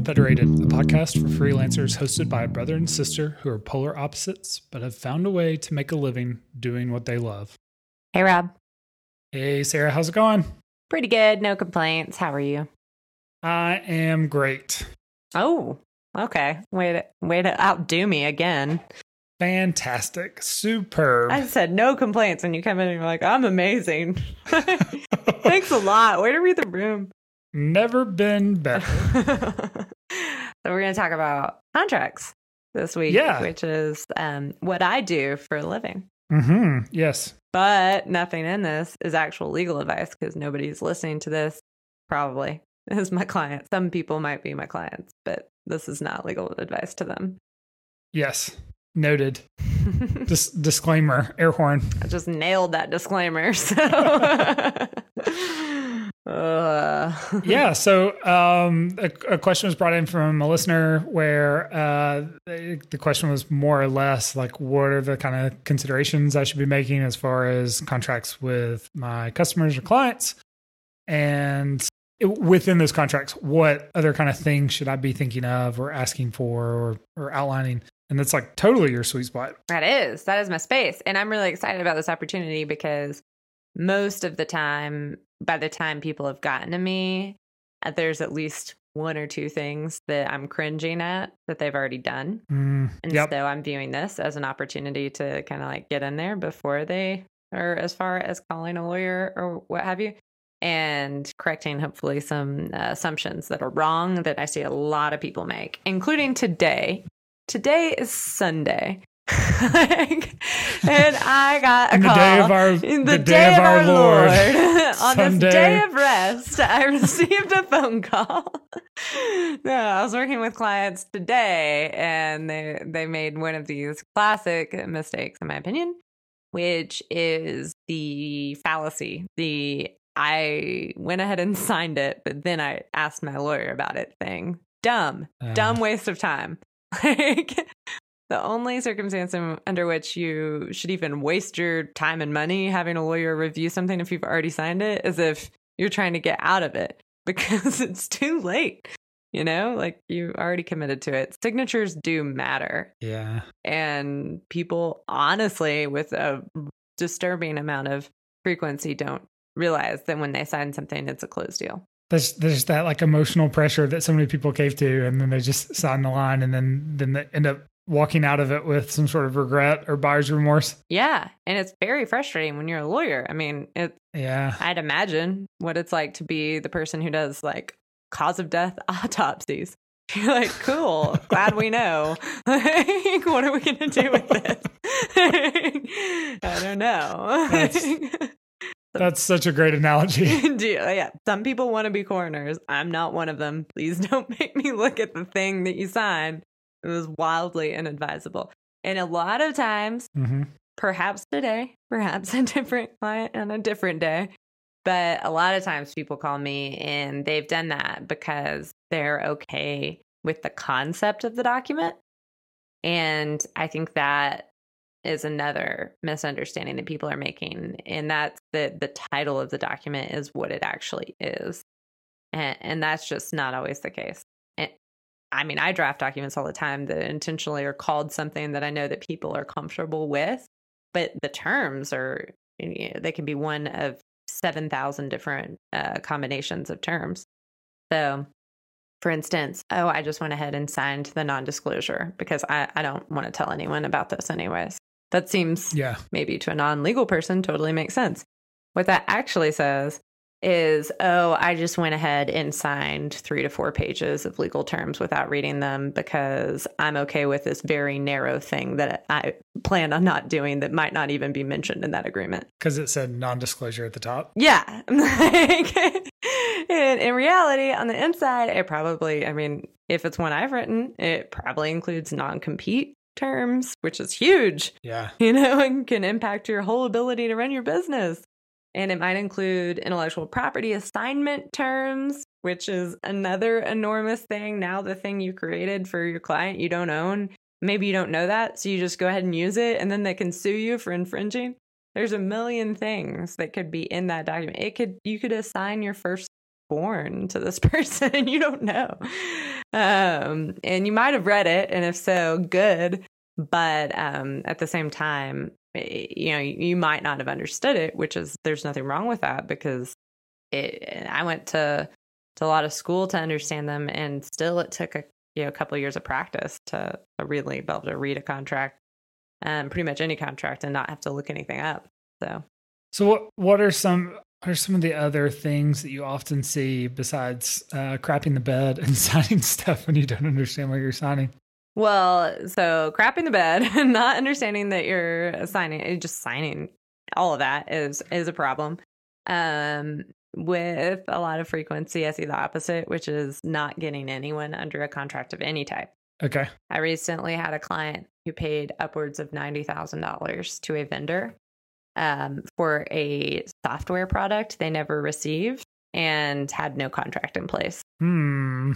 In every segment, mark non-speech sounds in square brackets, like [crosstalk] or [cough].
Unfederated, a podcast for freelancers hosted by a brother and sister who are polar opposites but have found a way to make a living doing what they love. Hey, Rob. Hey, Sarah, how's it going? Pretty good. No complaints. How are you? I am great. Oh, okay. Way to, way to outdo me again. Fantastic. Superb. I said no complaints, and you come in and you're like, I'm amazing. [laughs] Thanks a lot. Way to read the room. Never been better. [laughs] so we're going to talk about contracts this week, Yeah. which is um, what I do for a living. hmm Yes. But nothing in this is actual legal advice because nobody's listening to this. Probably [laughs] is my client. Some people might be my clients, but this is not legal advice to them. Yes. Noted. [laughs] Dis- disclaimer, air horn. I just nailed that disclaimer. So, [laughs] uh, [laughs] yeah. So um, a, a question was brought in from a listener where uh, the the question was more or less like, what are the kind of considerations I should be making as far as contracts with my customers or clients? And it- within those contracts, what other kind of things should I be thinking of or asking for or, or outlining? And that's like totally your sweet spot. That is, that is my space. And I'm really excited about this opportunity because most of the time, by the time people have gotten to me, uh, there's at least one or two things that I'm cringing at that they've already done. Mm, And yep. so I'm viewing this as an opportunity to kind of like get in there before they are as far as calling a lawyer or what have you and correcting hopefully some uh, assumptions that are wrong that I see a lot of people make, including today. Today is Sunday. [laughs] And I got a In the call. day of our- in the day of our Lord, [laughs] on Sunday. this day of rest, I [laughs] received a phone call. no, I was working with clients today, and they they made one of these classic mistakes, in my opinion, which is the fallacy. The I went ahead and signed it, but then I asked my lawyer about it thing. Dumb, Uh. dumb waste of time. Like the only circumstance in, under which you should even waste your time and money having a lawyer review something if you've already signed it is if you're trying to get out of it [laughs] because it's too late. You know, like you already committed to it. Signatures do matter. Yeah. And people, honestly, with a disturbing amount of frequency, don't realize that when they sign something, it's a closed deal. there's there's that like emotional pressure that so many people cave to and then they just sign the line and then then they end up walking out of it with some sort of regret or buyer's remorse Yeah. And it's very frustrating when you're a lawyer. I mean, it, yeah I'd imagine what it's like to be the person who does like cause of death [laughs] autopsies. You're like, cool, glad we know. [laughs] Like, what are we going to do with [laughs] this? I don't know. That's- that's such a great analogy yeah, some people want to be coroners. I'm not one of them. Please don't make me look at the thing that you signed. It was wildly inadvisable. And a lot of times, hmm perhaps today, perhaps [laughs] a different client on a different day. But a lot of times people call me and they've done that because they're okay with the concept of the document. And I think that is another misunderstanding that people are making. And that's that the title of the document is what it actually is. And, and that's just not always the case. I mean, I draft documents all the time that intentionally are called something that I know that people are comfortable with but the terms are you know, they can be one of 7,000 different uh, combinations of terms. So, for instance, oh, I just went ahead and signed the non disclosure because I, I don't want to tell anyone about this, anyways. That seems yeah maybe to a non legal person totally makes sense. What that actually says is, oh, I just went ahead and signed three to four pages of legal terms without reading them because I'm okay with this very narrow thing that I plan on not doing that might not even be mentioned in that agreement. because it said non-disclosure at the top Yeah. [laughs] And in reality, on the inside, it probably, I mean, if it's one I've written, it probably includes non compete terms, which is huge yeah you know, [laughs] and can impact your whole ability to run your business. And it might include intellectual property assignment terms, which is another enormous thing. Now, the thing you created for your client you don't own, maybe you don't know that. So you just go ahead and use it, and then they can sue you for infringing. There's a million things that could be in that document. It could, you could assign your firstborn to this [laughs] person you don't know. um, and you might have read it, and if so, good. But um, at the same time, you know, you might not have understood it, which is there's nothing wrong with that because it, I went to to a lot of school to understand them, and still it took a you know a couple of years of practice to, to really be able to read a contract, um, pretty much any contract, and not have to look anything up. So, so what what are some what are some of the other things that you often see besides uh, crapping the bed and [laughs] signing stuff when you don't understand what you're signing? Well, so crapping the bed and [laughs] not understanding that you're signing, eh, just signing, all of that is is a problem. Um, with a lot of frequency, I see the opposite, which is not getting anyone under a contract of any type. Okay. I recently had a client who paid upwards of ninety thousand dollars to a vendor um, for a software product they never received and had no contract in place. Hmm.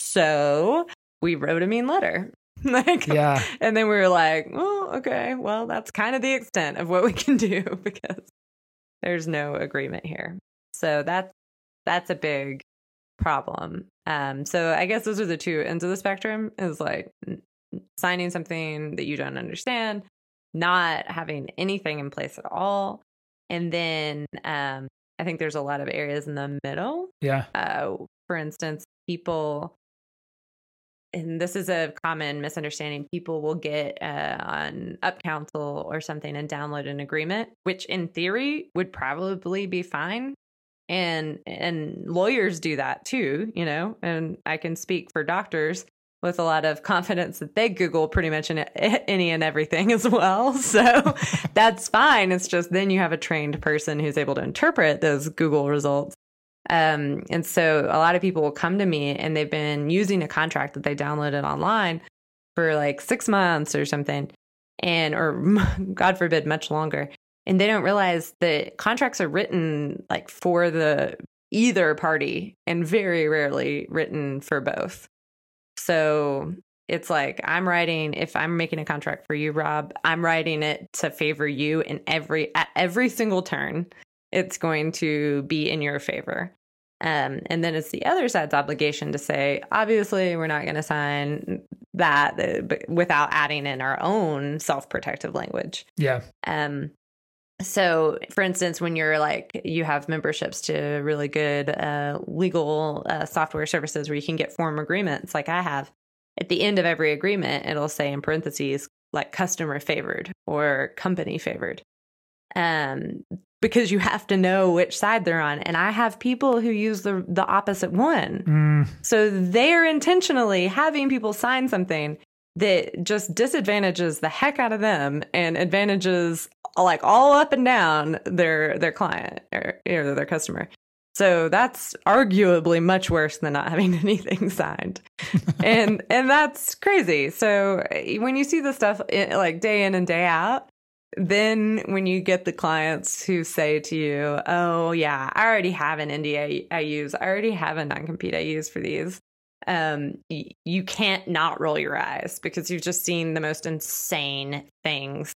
So we wrote a mean letter. [laughs] like, yeah. And then we were like, oh, okay, well, that's kind of the extent of what we can do [laughs] because there's no agreement here. So that's that's a big problem. Um, so I guess those are the two ends of the spectrum is like signing something that you don't understand not having anything in place at all. And then um, I think there's a lot of areas in the middle. Yeah. Uh, for instance, people, and this is a common misunderstanding, people will get uh, on UpCounsel or something and download an agreement, which in theory would probably be fine. And and lawyers do that too, you know. And I can speak for doctors with a lot of confidence that they Google pretty much any and everything [laughs] as well. So [laughs] that's fine. It's just then you have a trained person who's able to interpret those Google results. Um, and so a lot of people will come to me and they've been using a contract that they downloaded online for like six months or something, and or [laughs] God forbid, much longer. And they don't realize that contracts are written like for the either party and very rarely written for both. So it's like I'm writing if I'm making a contract for you, Rob, I'm writing it to favor you in every at every single turn. It's going to be in your favor. Um, and then it's the other side's obligation to say, obviously, we're not going to sign that uh, without adding in our own self protective language. Yeah. Um, so, for instance, when you're like, you have memberships to really good uh, legal uh, software services where you can get form agreements, like I have, at the end of every agreement, it'll say in parentheses, like customer favored or company favored. Um, because you have to know which side they're on. And I have people who use the the opposite one. Mm. So they're intentionally having people sign something that just disadvantages the heck out of them and advantages like all up and down their their client or, or their customer. So that's arguably much worse than not having [laughs] anything signed. and and that's crazy. So eh, when you see the stuff eh, like day in and day out, then when you get the clients who say to you, "Oh yeah, I already have an NDA I use. I already have a non-compete I use for these." Um, you can't not roll your eyes because you've just seen the most insane things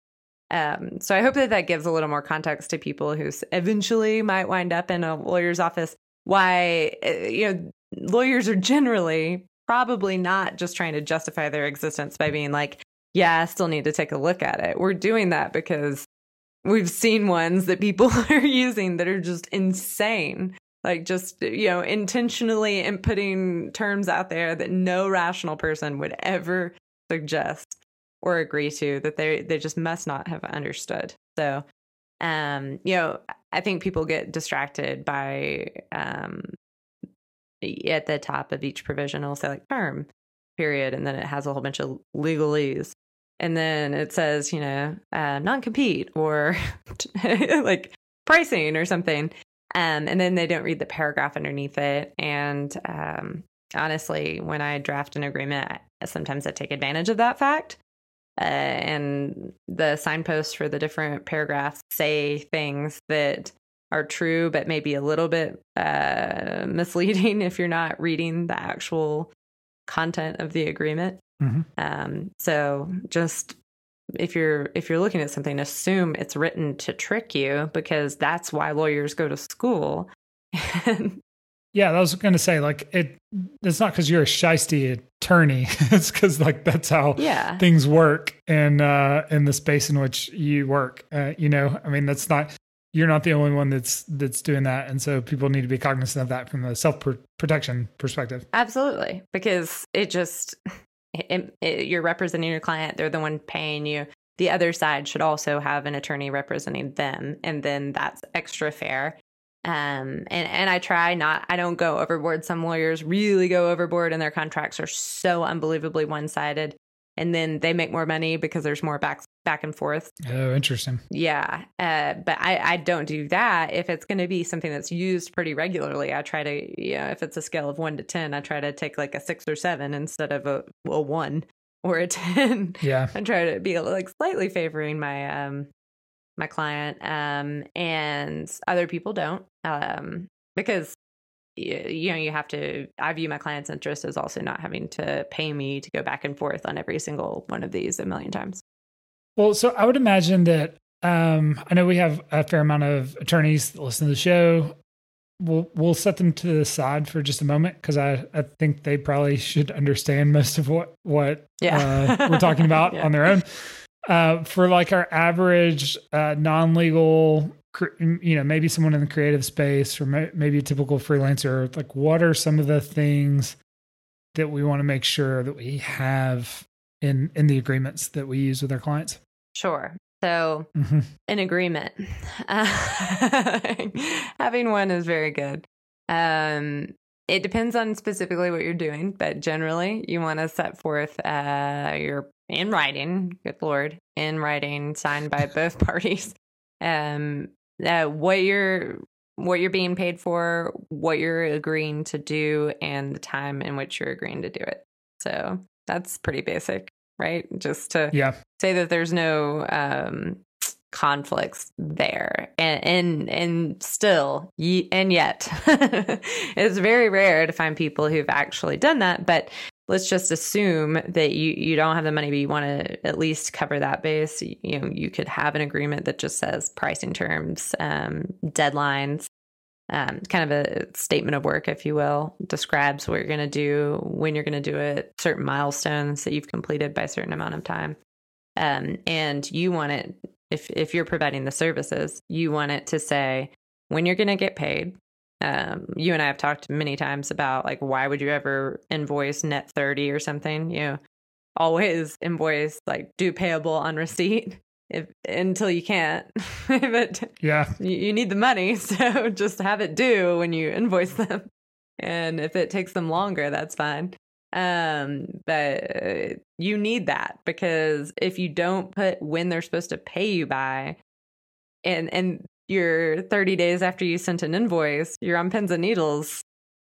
um, so I hope that that gives a little more context to people who eventually might wind up in a lawyer's office. Why, eh, you know, lawyers are generally probably not just trying to justify their existence by being like, yeah, I still need to take a look at it. We're doing that because we've seen ones that people [laughs] are using that are just insane. Like just, you know, intentionally and putting terms out there that no rational person would ever suggest or agree to that they they just must not have understood. So, um, you know, I think people get distracted by um, at the top of each provision, it'll say like term period, and then it has a whole bunch of legalese, and then it says you know uh, non compete or [laughs] like pricing or something. Um, and then they don't read the paragraph underneath it. And um, honestly, when I draft an agreement, sometimes I take advantage of that fact uh, and the signposts for the different paragraphs say things that are true, but maybe a little bit uh, misleading [laughs] if you're not reading the actual content of the agreement. Mm-hmm. Um, so just if you're if you're looking at something, assume it's written to trick you because that's why lawyers go to school. [laughs] Yeah, I was going to say like it. It's not because you're a shisty attorney. [laughs] it's because like that's how Yeah. things work in uh, in the space in which you work. Uh, you know, I mean, that's not you're not the only one that's that's doing that, and so people need to be cognizant of that from the self protection perspective. Absolutely, because it just it, it, you're representing your client; they're the one paying you. The other side should also have an attorney representing them, and then that's extra fair. Um, and and I try not. I don't go overboard. Some lawyers really go overboard, and their contracts are so unbelievably one sided. And then they make more money because there's more back back and forth. Oh, interesting. Yeah, uh, but I, I don't do that. If it's going to be something that's used pretty regularly, I try to, you know, if it's a scale of one to 10, I try to take like a six or seven instead of a, a one or a [laughs] 10. Yeah. I try to be like slightly favoring my, um, my client. Um, and other people don't, um, because you, know, you have to, I view my client's interest as also not having to pay me to go back and forth on every single one of these a million times. Well, so I would imagine that um, I know we have a fair amount of attorneys that listen to the show. We'll we'll set them to the side for just a moment because I, I think they probably should understand most of what what Yeah. uh, [laughs] we're talking about Yeah. on their own. Uh, for like our average uh, non legal, you know, maybe someone in the creative space or maybe a typical freelancer, like what are some of the things that we want to make sure that we have in in the agreements that we use with our clients? Sure. So, Mhm. an agreement. Uh, [laughs] having one is very good. Um, it depends on specifically what you're doing, but generally, you want to set forth uh, your in writing. Good lord, in writing, signed by both [laughs] parties. Um, uh, what you're what you're being paid for, what you're agreeing to do, and the time in which you're agreeing to do it. So that's pretty basic, right? Just to Yeah. say that there's no um, conflicts there, and and and still, and yet, [laughs] it's very rare to find people who've actually done that. But let's just assume that you you don't have the money, but you want to at least cover that base. You know, you could have an agreement that just says pricing terms, um, deadlines. Um, kind of a statement of work, if you will, describes what you're going to do, when you're going to do it, certain milestones that you've completed by a certain amount of time um, and you want it if if you're providing the services you want it to say when you're going to get paid um, you and i have talked many times about like why would you ever invoice net 30 or something? You always invoice like due payable on receipt [laughs] if until you can't. [laughs] But Yeah. you, you need the money [laughs] so just have it due when you invoice them. And if it takes them longer that's fine. Um but you need that because if you don't put when they're supposed to pay you by and and you're 30 days after you sent an invoice. You're on pins and needles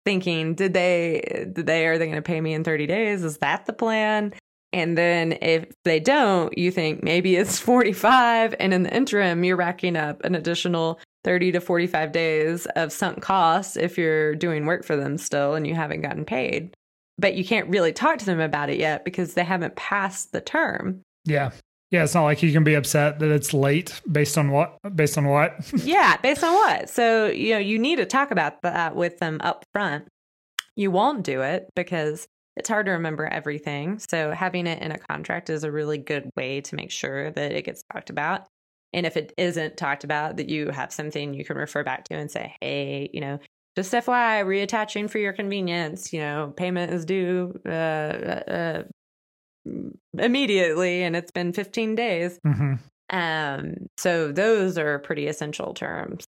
thinking did they did they are they going to pay me in 30 days? Is that the plan? And then if they don't you think maybe it's [laughs] 45 and in the interim you're racking up an additional 30 to 45 days of sunk costs if you're doing work for them still and you haven't gotten paid. But you can't really talk to them about it yet because they haven't passed the term. Yeah. Yeah. It's not like you can be upset that it's late based on what? Based on what? [laughs] yeah, based on what? So, you know, you need to talk about that with them up front. You won't do it because it's hard to remember everything. So, having it in a contract is a really good way to make sure that it gets talked about. And if it isn't talked about, that you have something you can refer back to and say, hey, you know, just FYI, reattaching for your convenience, you know, payment is due uh, uh, immediately and it's been 15 days. hmm Um, so those are pretty essential terms,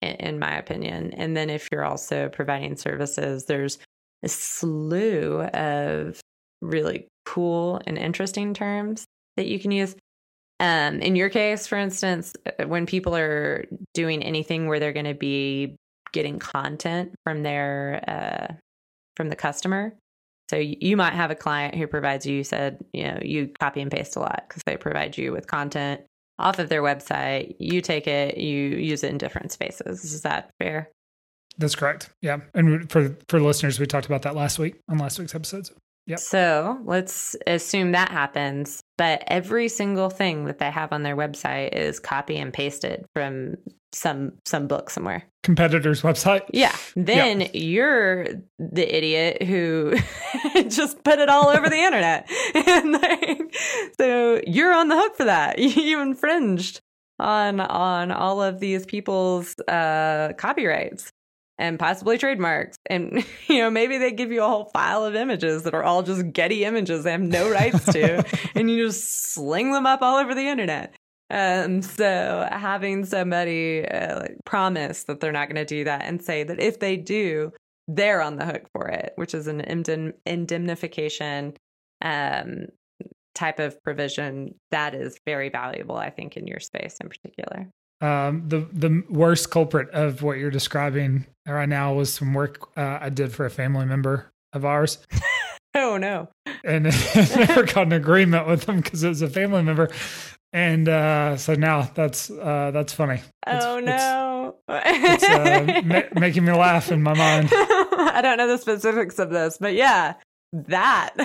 in, in my opinion. And then if you're also providing services, there's a slew of really cool and interesting terms that you can use. Um, in your case, for instance, uh, when people are doing anything where they're going to be getting content from their uh, from the customer, so you might have a client who provides you, you said, you know, you copy and paste a lot because they provide you with content off of their website. You take it, you use it in different spaces. Is that fair? That's correct. Yeah. And for for listeners, we talked about that last week on last week's episodes. Yep. So let's assume that happens. but every single thing that they have on their website is copy and pasted from some some book somewhere. Competitor's website. Yeah. Then yeah. you're the idiot who [laughs] just put it all over the internet. [laughs] And like, so you're on the hook for that. [laughs] You infringed on on all of these people's uh copyrights and possibly trademarks. And, you know, maybe they give you a whole file of images that are all just Getty images they have no rights to, and you just sling them up all over the internet. Um, so having somebody uh, like, promise that they're not going to do that and say that if they do, they're on the hook for it, which is an indemnification um, type of provision that is very valuable, I think, in your space in particular. Um, the the worst culprit of what you're describing right now was some work uh, I did for a family member of ours. [laughs] oh no! And [laughs] I never got an agreement with them because it was a family member, and uh, so now that's uh, that's funny. It's, oh no! It's, it's uh, [laughs] ma- making me laugh in my mind. [laughs] I don't know the specifics of this, but yeah, that [laughs]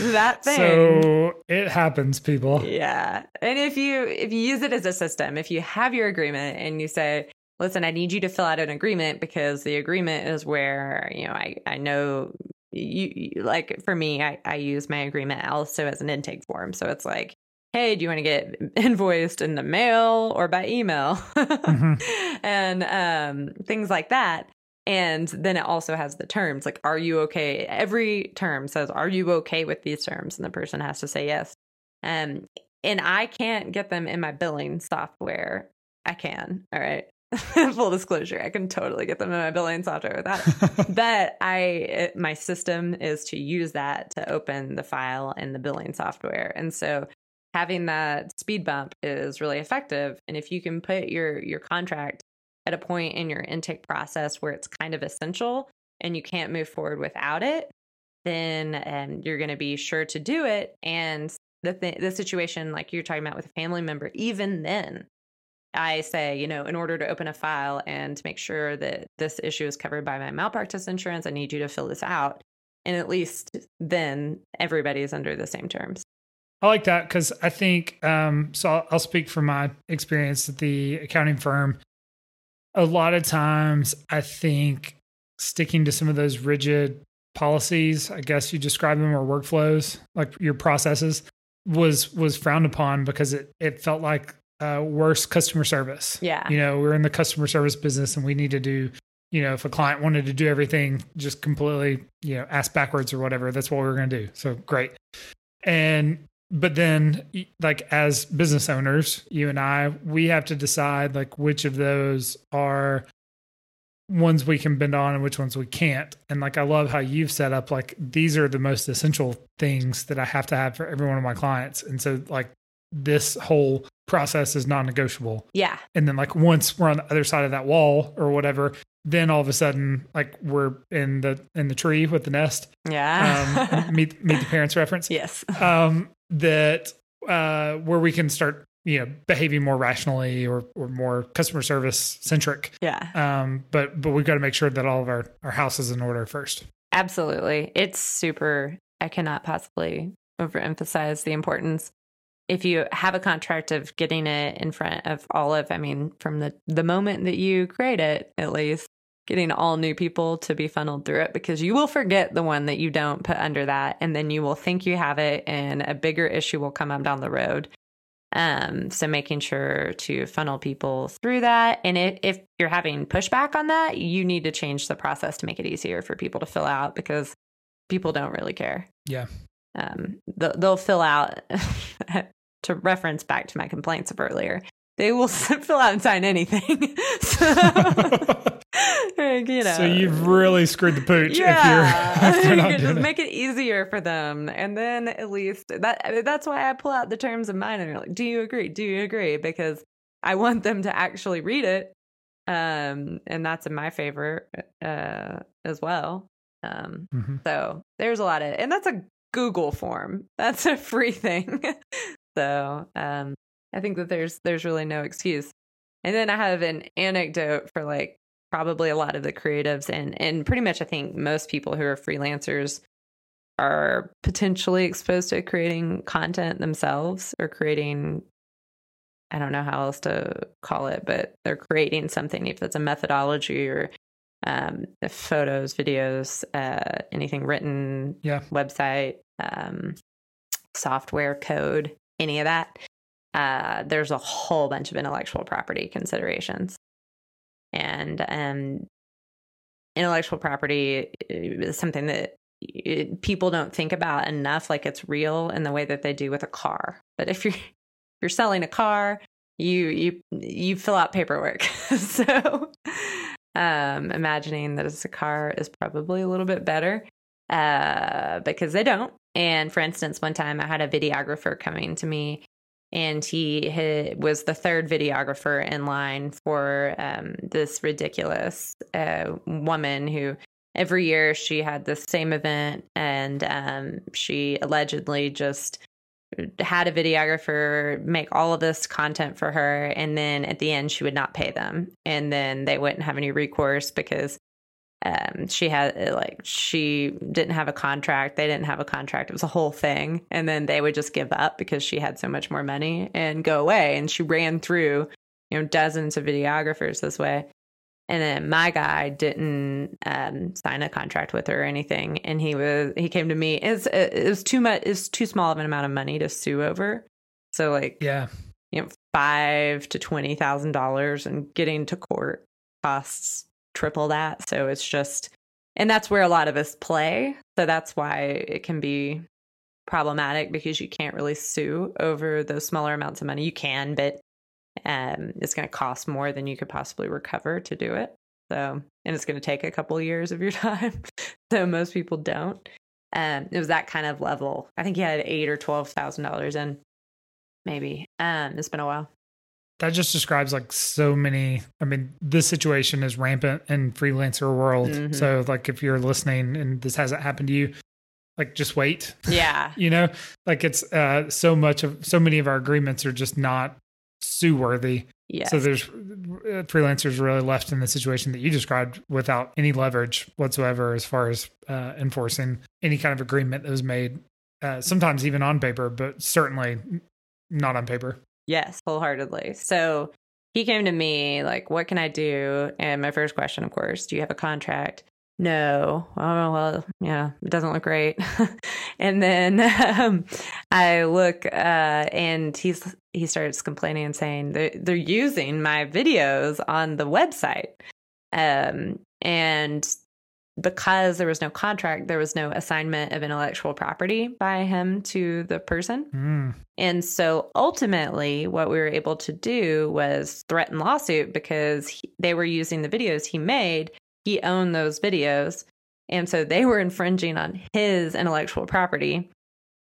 that thing so it happens people yeah and if you if you use it as a system if you have your agreement and you say listen i need you to fill out an agreement because the agreement is where you know i i know you, you like for me i i use my agreement also as an intake form so it's like hey, do you want to get [laughs] invoiced in the mail or by email? mm-hmm. [laughs] And um, things like that. And then it also has the terms like, are you okay? Every term says, are you okay with these terms? And the person has to say yes. Um, and I can't get them in my billing software. I can. All right. [laughs] Full disclosure, I can totally get them in my billing software with that. but I, it, my system is to use that to open the file in the billing software. And so having that speed bump is really effective. And if you can put your your contract at a point in your intake process where it's kind of essential and you can't move forward without it, then um, you're going to be sure to do it. And the th- the situation like you're talking about with a family member, even then, I say, you know, in order to open a file and to make sure that this issue is covered by my malpractice insurance, I need you to fill this out. And at least then everybody is under the same terms. I like that because I think, um, so I'll, I'll speak from my experience at the accounting firm a lot of times I think sticking to some of those rigid policies, I guess you describe them or workflows, like your processes, was was frowned upon because it it felt like uh, worse customer service. Yeah, you know, we're in the customer service business, and we need to do, you know, if a client wanted to do everything just completely, you know, ass backwards or whatever, that's what we we're going to do. So great. And but then like as business owners you and i we have to decide like which of those are ones we can bend on and which ones we can't. And like i love how you've set up like these are the most essential things that i have to have for every one of my clients. And so like this whole process is non-negotiable. Yeah. And then like once we're on the other side of that wall or whatever then all of a sudden like we're in the in the tree with the nest. Yeah. Um, meet meet the parents reference. [laughs] Yes. Um that uh, where we can start you know behaving more rationally or or more customer service centric. Yeah. Um but but we've got to make sure that all of our our house is in order first. Absolutely. It's super i cannot possibly overemphasize the importance. If you have a contract of getting it in front of all of i mean from the the moment that you create it at least getting all new people to be funneled through it because you will forget the one that you don't put under that and then you will think you have it and a bigger issue will come up down the road. Um, so making sure to funnel people through that and if, if you're having pushback on that you need to change the process to make it easier for people to fill out because people don't really care. Yeah. Um, they'll, they'll fill out [laughs] to reference back to my complaints of earlier. They will [laughs] fill out and sign anything. [laughs] so, [laughs] you know. so you've really screwed the pooch. Yeah, if you're, [laughs] if [laughs] just make it easier for them, and then at least that that's why I pull out the terms of mine and you're like, do you agree? Do you agree? Because I want them to actually read it, um, and that's in my favor uh, as well. Um, mm-hmm. So there's a lot of, and that's a Google form. That's a free thing. so um, I think that there's there's really no excuse. And then I have an anecdote for like probably a lot of the creatives and and pretty much I think most people who are freelancers are potentially exposed to creating content themselves or creating I don't know how else to call it, but they're creating something if it's a methodology or um, photos, videos, uh, anything written, yeah, website, um, software code, any of that. Uh, there's a whole bunch of intellectual property considerations, and um, intellectual property is something that people don't think about enough like it's real in the way that they do with a car. But if you're [laughs] you're selling a car you you you fill out paperwork. [laughs] So um imagining that it's a car is probably a little bit better uh because they don't. And for instance one time i had a videographer coming to me and he had, was the third videographer in line for um, this ridiculous uh, woman who every year she had the same event and um, she allegedly just had a videographer make all of this content for her. And then at the end she would not pay them. And then they wouldn't have any recourse because um, she had like she didn't have a contract. They didn't have a contract. It was a whole thing. And then they would just give up because she had so much more money and go away. And she ran through you know dozens of videographers this way. And then my guy didn't um, sign a contract with her or anything. And he was he came to me. It's it was too much it's too small of an amount of money to sue over. So like yeah. you know five to twenty thousand dollars and getting to court costs triple that. So it's just, and that's where a lot of us play. So that's why it can be problematic because you can't really sue over those smaller amounts of money. You can, but um, it's going to cost more than you could possibly recover to do it. So, and it's going to take a couple years of your [laughs] time. so most people don't. Um, it was that kind of level. I think he had eight or twelve thousand dollars in, maybe. Um, it's been a while that just describes like so many i mean this situation is rampant in freelancer world. Mm-hmm. so like if you're listening and this hasn't happened to you like just wait. Yeah. [laughs] You know like it's uh so much of so many of our agreements are just not sue worthy yeah so there's uh, freelancers really left in the situation that you described without any leverage whatsoever as far as uh, enforcing any kind of agreement that was made uh, sometimes even on paper but certainly not on paper Yes, wholeheartedly. So he came to me like, "What can I do?" And my first question, of course, "Do you have a contract?" No. Oh well, yeah, it doesn't look great. [laughs] and then [laughs] um, I look, uh, and he's he starts complaining and saying they're they're using my videos on the website, um, and because there was no contract, there was no assignment of intellectual property by him to the person. Mm. And so ultimately, what we were able to do was threaten lawsuit because he, they were using the videos he made. He owned those videos. And so they were infringing on his intellectual property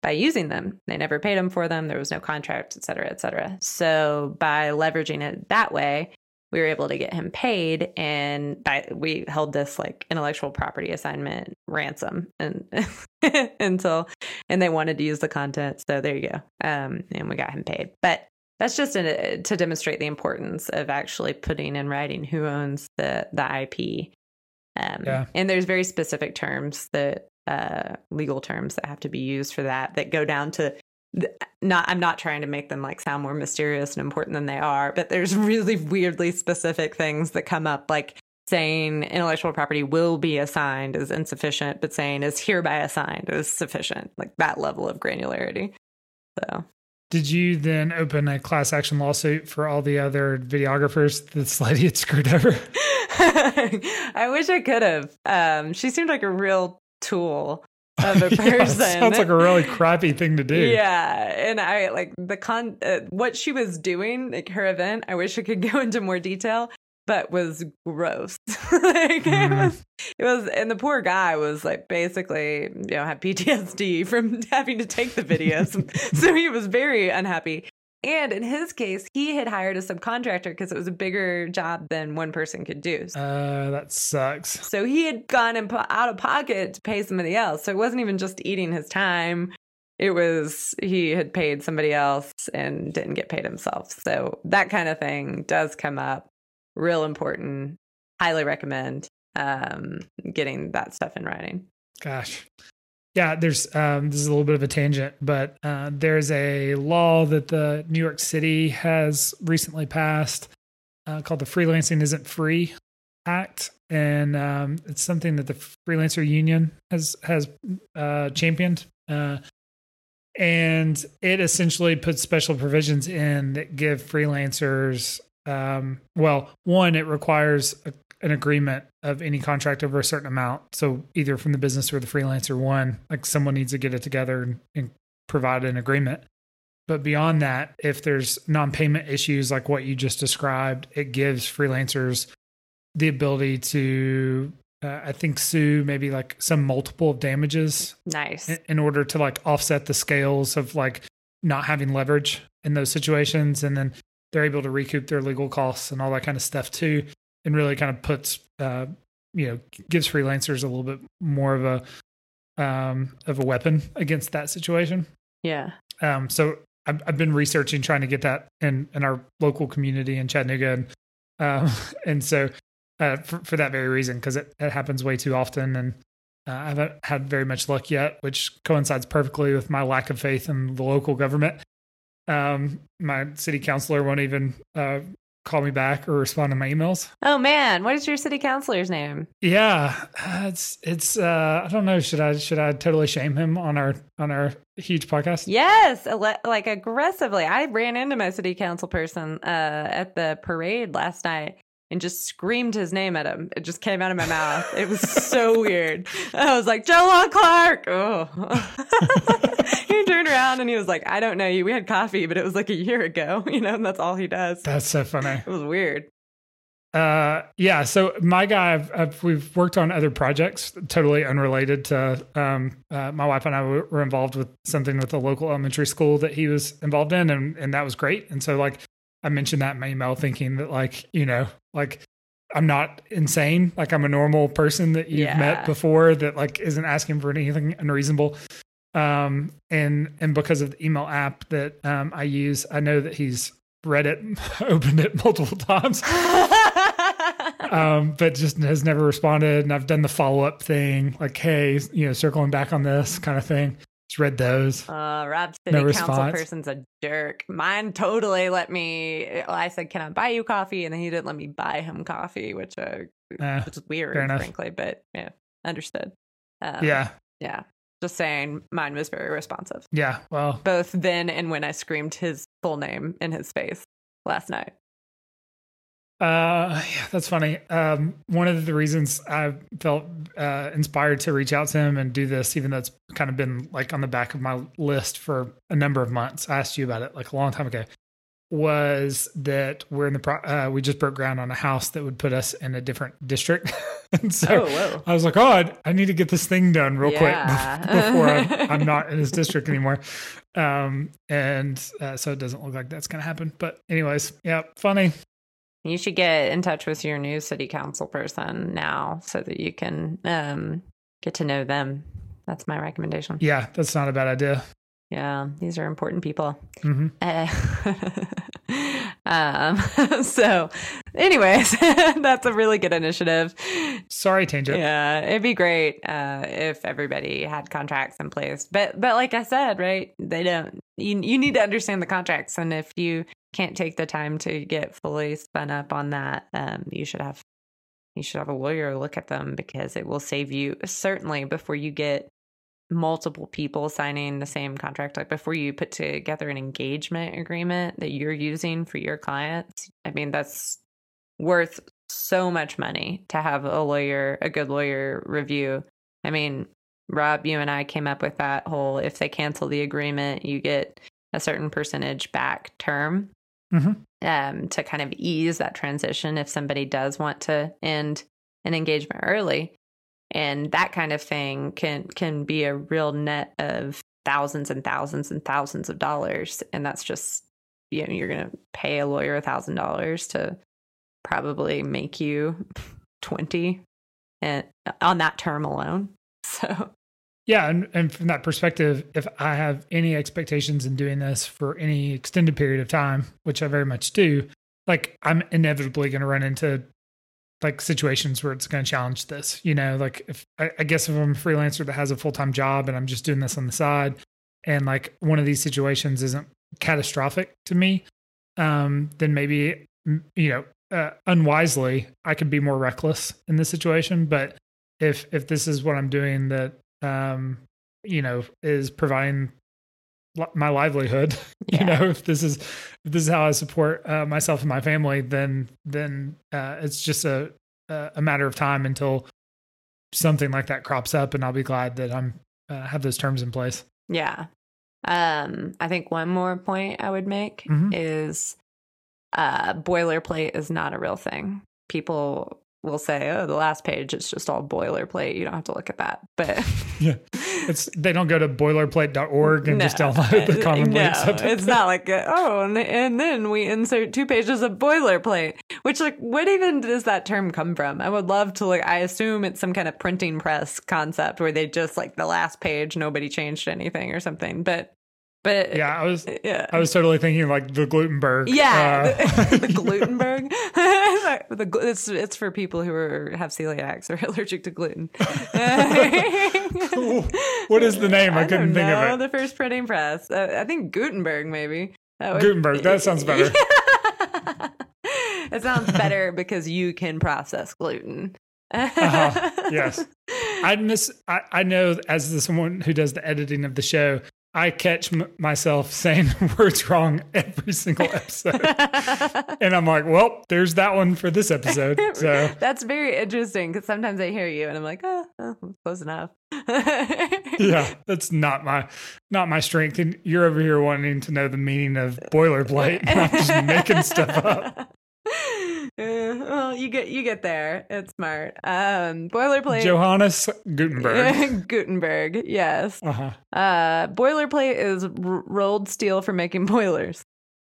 by using them. They never paid him for them. There was no contract, et cetera, et cetera. So by leveraging it that way, we were able to get him paid and by, we held this like intellectual property assignment ransom and [laughs] until and they wanted to use the content so there you go. Um, and we got him paid. But that's just a, to demonstrate the importance of actually putting in writing who owns the the ip um, yeah. and there's very specific terms that uh, legal terms that have to be used for that that go down to not I'm not trying to make them like sound more mysterious and important than they are, but there's really weirdly specific things that come up like saying intellectual property will be assigned is insufficient, but saying is hereby assigned is sufficient. Like that level of granularity. So did you then open a class action lawsuit for all the other videographers that lady had screwed over? [laughs] I wish I could have. Um, she seemed like a real tool of a [laughs] person. yeah, sounds like a really crappy thing to do. Yeah, and I like the con uh, what she was doing, like her event. I wish I could [laughs] go into more detail, but was gross. [laughs] like mm. it was, it was, and the poor guy was like basically, you know, had PTSD from having to take the videos, so he was very unhappy. And in his case, he had hired a subcontractor because it was a bigger job than one person could do. Uh, that sucks. So he had gone and po- out of pocket to pay somebody else. So it wasn't even just eating his time. It was he had paid somebody else and didn't get paid himself. So that kind of thing does come up. Real important. Highly recommend um, getting that stuff in writing. Gosh. Yeah, there's um, this is a little bit of a tangent, but uh, there's a law that the New York City has recently passed uh, called the Freelancing Isn't Free Act, and um, it's something that the freelancer union has has uh, championed. Uh, and it essentially puts special provisions in that give freelancers um, well one it requires a, an agreement of any contract over a certain amount. So either from the business or the freelancer one like someone needs to get it together and, and provide an agreement. But beyond that if there's non-payment issues like what you just described it gives freelancers the ability to uh, I think sue maybe like some multiple of damages Nice. in, in order to like offset the scales of like not having leverage in those situations. And then they're able to recoup their legal costs and all that kind of stuff too and really kind of puts uh you know gives freelancers a little bit more of a um of a weapon against that situation Yeah. um so I've, I've been researching trying to get that in in our local community in Chattanooga and um [laughs] and so uh for, for that very reason because it, it happens way too often and uh, I haven't had very much luck yet, which coincides perfectly with my lack of faith in the local government. Um, my city councilor won't even uh, call me back or respond to my emails. Oh man, what is your city councilor's name? Yeah, it's it's. Uh, I don't know. Should I should I totally shame him on our on our huge podcast? Yes, like aggressively. I ran into my city council person uh, at the parade last night and just screamed his name at him. It just came out of my mouth. It was so [laughs] weird. I was like, Joe Clark. Oh. [laughs] he turned around and he was like, I don't know you. We had coffee, but it was like a year ago, [laughs] you know, and that's all he does. That's so funny. It was weird. Uh, yeah. So my guy, I've, I've, we've worked on other projects totally unrelated to. Um, uh, my wife and I were, were involved with something with a local elementary school that he was involved in, and and that was great. And so like I mentioned that in my email, thinking that like you know like I'm not insane, like I'm a normal person that you've Yeah. met before that like isn't asking for anything unreasonable. Um, and and because of the email app that um I use, I know that he's read it, [laughs] opened it multiple times [laughs] um, but just has never responded. And I've done the follow up thing, like, hey, you know, circling back on this kind of thing. Just read those. Uh, Rob City No Council response. person's a jerk. Mine totally let me. I said, "Can I buy you coffee?" And then he didn't let me buy him coffee, which uh, Uh, which is weird, frankly. But yeah, understood. Um, yeah, yeah. Just saying, mine was very responsive, yeah. Well, both then and when I screamed his full name in his face last night. Uh, yeah, that's funny. Um, one of the reasons I felt uh, inspired to reach out to him and do this, even though it's kind of been like on the back of my list for a number of months. I asked you about it like a long time ago. Was that we're in the pro- uh, we just broke ground on a house that would put us in a different district, [laughs] and so oh. I was like, oh, I, I need to get this thing done real Yeah. quick before I'm, [laughs] I'm not in this district anymore. Um, and uh, so it doesn't look like that's going to happen. But, anyways, yeah, funny. You should get in touch with your new city council person now so that you can um, get to know them. That's my recommendation. Yeah, that's not a bad idea. Yeah, these are important people. hmm Uh, [laughs] um, [laughs] so, anyways, [laughs] that's a really good initiative. Sorry, tangent. Yeah, it'd be great uh, if everybody had contracts in place. But, but like I said, right? They don't. You you need to understand the contracts, and if you can't take the time to get fully spun up on that, um, you should have you should have a lawyer look at them because it will save you certainly before you get multiple people signing the same contract like before you put together an engagement agreement that you're using for your clients. I mean that's worth so much money to have a lawyer a good lawyer review. I mean rob you and i came up with that whole if they cancel the agreement you get a certain percentage back term Mhm. um, to kind of ease that transition if somebody does want to end an engagement early. And that kind of thing can can be a real net of thousands and thousands and thousands of dollars. And that's just you know you're to pay a lawyer a thousand dollars to probably make you [laughs] 20 and on that term alone. [laughs] So Yeah, and, and from that perspective, if I have any expectations in doing this for any extended period of time, which I very much do, like I'm inevitably going to run into like situations where it's going to challenge this. You know, like if I, I guess if I'm a freelancer that has a full time job and I'm just doing this on the side, and like one of these situations isn't catastrophic to me, um, then maybe you know uh, unwisely I could be more reckless in this situation. But if if this is what I'm doing that um, you know is providing my livelihood [laughs] yeah. you know if this is if this is how i support uh, myself and my family then then uh, it's just a a matter of time until something like that crops up and i'll be glad that i'm uh, have those terms in place yeah um i think one more point i would make mm-hmm. is uh boilerplate is not a real thing people will say, "Oh, the last page it's just all boilerplate. You don't have to look at that." But [laughs] yeah, it's they don't go to boilerplate.org and no, just download the [laughs] common no, links. it's not like a, oh, and, and then we insert two pages of boilerplate. Which like, what even does that term come from? I would love to like. I assume it's some kind of printing press concept where they just like the last page nobody changed anything or something. But but yeah, I was yeah. I was totally thinking like the Gutenberg. Yeah, uh. [laughs] the, [laughs] [laughs] the Glutenberg. the, it's it's for people who are have celiacs or allergic to gluten. what is the name? I, I couldn't think know, of it. The first printing press. Uh, I think Gutenberg maybe. That Gutenberg. That sounds better. it sounds better because you can process gluten. uh-huh. Yes, I miss. I, I know as the, someone who does the editing of the show, I catch m- myself [laughs] saying [laughs] words wrong every single episode. [laughs] and I'm like, well, there's that one for this episode. So that's very interesting because sometimes I hear you and I'm like, oh, oh close enough. yeah, that's not my not my strength. And you're over here wanting to know the meaning of boilerplate. I'm just making stuff up. Well, you get you get there. It's smart. Um, boilerplate. Johannes Gutenberg. [laughs] Gutenberg. Yes. Uh-huh. Uh, boilerplate is r- rolled steel for making boilers.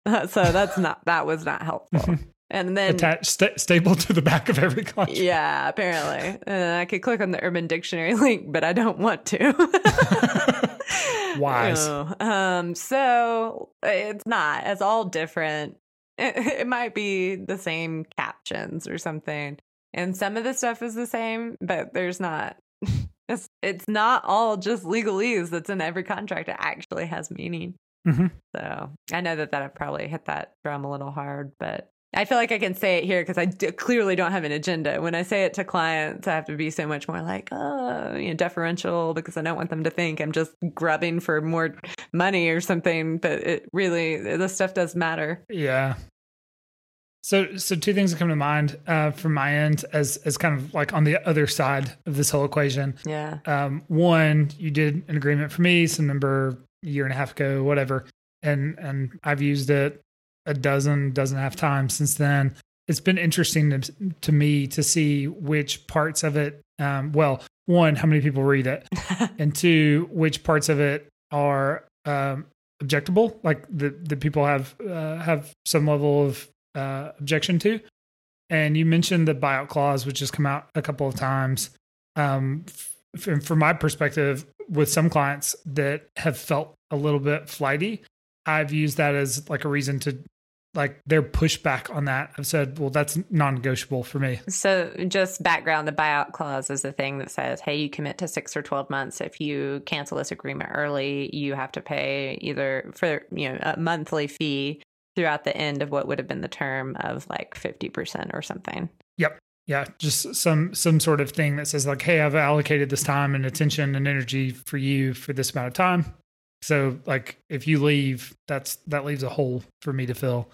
Uh, [laughs] so that's not that was not helpful. [laughs] And then attached st- stapled to the back of every contract. Yeah, apparently. And I could click on the Urban Dictionary link, but I don't want to. Wise. Um, so it's not. It's all different [laughs] it, might be the same captions or something. And some of the stuff is the same, but there's not. [laughs] It's it's not all just legalese that's in every contract. It actually has meaning. Mm-hmm. So I know that that I probably hit that drum a little hard, but I feel like I can say it here because I d- clearly don't have an agenda. When I say it to clients, I have to be so much more like, oh, you know, deferential because I don't want them to think I'm just grubbing for more money or something. But it really, this stuff does matter. Yeah. So, so two things that come to mind uh, from my end as as kind of like on the other side of this whole equation. Yeah. Um, one, you did an agreement for me some number a year and a half ago, whatever, and and I've used it a dozen, dozen and a half times since then. It's been interesting to, to me to see which parts of it. Um, well, one, how many people read it, [laughs] and two, which parts of it are um, objectable, like the the people have uh, have some level of uh, objection to. And you mentioned the buyout clause, which has come out a couple of times. Um, f- from my perspective, with some clients that have felt a little bit flighty, I've used that as like a reason to like their pushback on that. I've said, well, that's non negotiable for me. So, just background the buyout clause is a thing that says, hey, you commit to six or 12 months. If you cancel this agreement early, you have to pay either for, you know, a monthly fee throughout the end of what would have been the term of like 50% or something. Yep. Yeah, just some some sort of thing that says like, "Hey, I've allocated this time and attention and energy for you for this amount of time." So, like, if you leave, that's that leaves a hole for me to fill.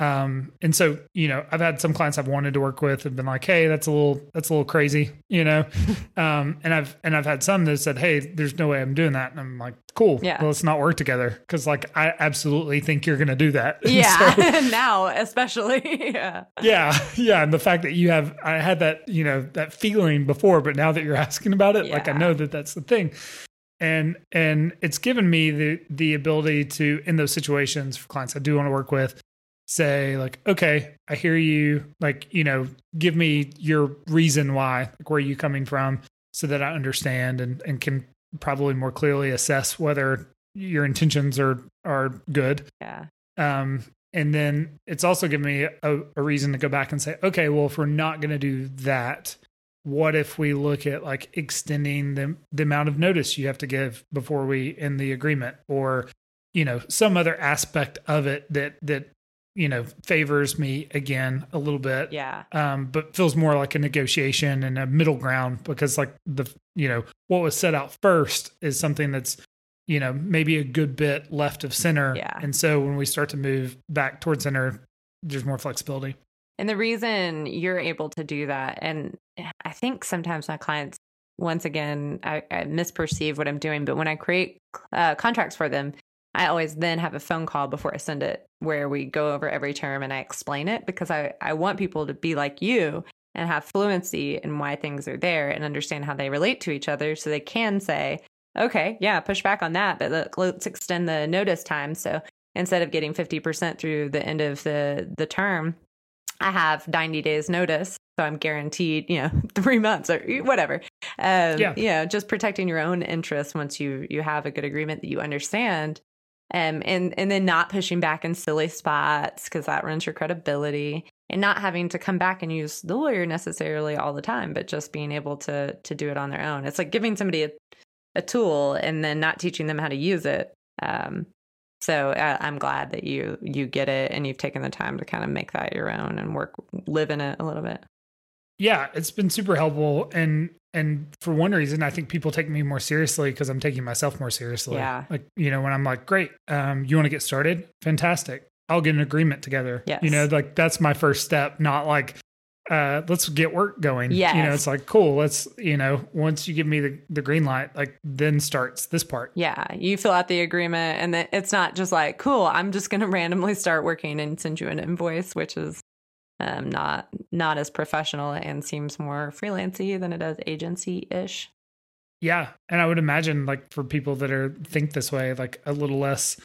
Um, and so, you know, I've had some clients I've wanted to work with have been like, Hey, that's a little, that's a little crazy, you know? [laughs] um, and I've, and I've had some that said, Hey, there's no way I'm doing that. And I'm like, cool. Yeah. Well, let's not work together. Cause like, I absolutely think you're going to do that. [laughs] Yeah. so, [laughs] now, especially. yeah. Yeah. Yeah. And the fact that you have, I had that, you know, that feeling before, but now that you're asking about it, yeah. like I know that that's the thing and and it's given me the the ability to in those situations for clients I do want to work with say like okay i hear you like you know give me your reason why like where are you coming from so that i understand and and can probably more clearly assess whether your intentions are are good. Yeah. Um and then it's also given me a, a reason to go back and say, okay, well, if we're not going to do that, what if we look at like extending the, the amount of notice you have to give before we end the agreement? Or you know some other aspect of it that that you know favors me again a little bit Yeah. um but feels more like a negotiation and a middle ground because like the you know what was set out first is something that's you know maybe a good bit left of center Yeah. and so when we start to move back towards center there's more flexibility And the reason you're able to do that, and I think sometimes my clients, once again, I, I misperceive what I'm doing, but when I create uh, contracts for them, I always then have a phone call before I send it where we go over every term and I explain it because I, I want people to be like you and have fluency in why things are there and understand how they relate to each other so they can say, okay, yeah, push back on that, but look, let's extend the notice time. So instead of getting 50% through the end of the, the term, I have 90 days notice. So I'm guaranteed, you know, [laughs] three months or whatever. Um, Yeah. You know, just protecting your own interests once you, you have a good agreement that you understand. Um, and, and then not pushing back in silly spots because that ruins your credibility and not having to come back and use the lawyer necessarily all the time, but just being able to, to do it on their own. It's like giving somebody a, a tool and then not teaching them how to use it. Um, so uh, I'm glad that you you get it and you've taken the time to kind of make that your own and work live in it a little bit. Yeah it's been super helpful and and for one reason i think people take me more seriously because i'm taking myself more seriously Yeah. like you know when i'm like great um you want to get started fantastic i'll get an agreement together Yes. you know like that's my first step not like uh let's get work going Yeah. you know it's like cool let's you know once you give me the, the green light like then starts this part Yeah, you fill out the agreement and then it's not just like, cool, I'm just going [laughs] to randomly start working and send you an invoice, which is um, not not as professional and seems more freelancy than it does agency ish. yeah and i would imagine like for people that are think this way like a little less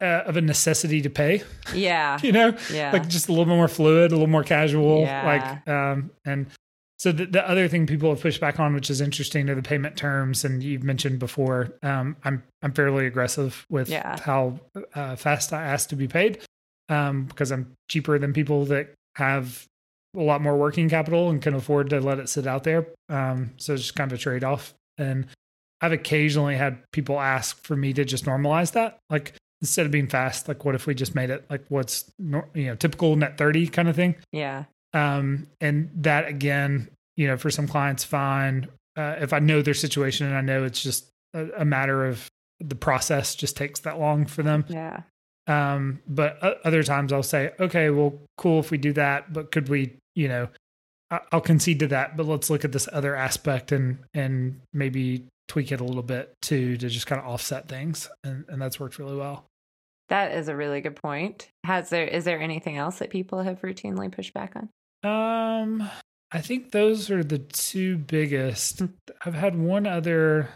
uh, of a necessity to pay Yeah, [laughs] you know yeah, like just a little bit more fluid, a little more casual. Yeah. Like, um, and so the, the other thing people have pushed back on, which is interesting, are the payment terms. And you've mentioned before, um, I'm I'm fairly aggressive with Yeah. how uh, fast I ask to be paid, um, because I'm cheaper than people that have a lot more working capital and can afford to let it sit out there. Um, so it's just kind of a trade off. And I've occasionally had people ask for me to just normalize that, like instead of being fast, like what if we just made it like what's nor- you know typical net thirty kind of thing. yeah, Um, and that again, you know, for some clients, fine. Uh, if I know their situation and I know it's just a, a matter of the process just takes that long for them. yeah, Um, but other times I'll say, okay, well, cool if we do that, but could we, you know, I'll concede to that, but let's look at this other aspect and and maybe tweak it a little bit too to just kind of offset things, and and that's worked really well. that is a really good point. Has there is there anything else that people have routinely pushed back on? Um, I think those are the two biggest. I've had one other.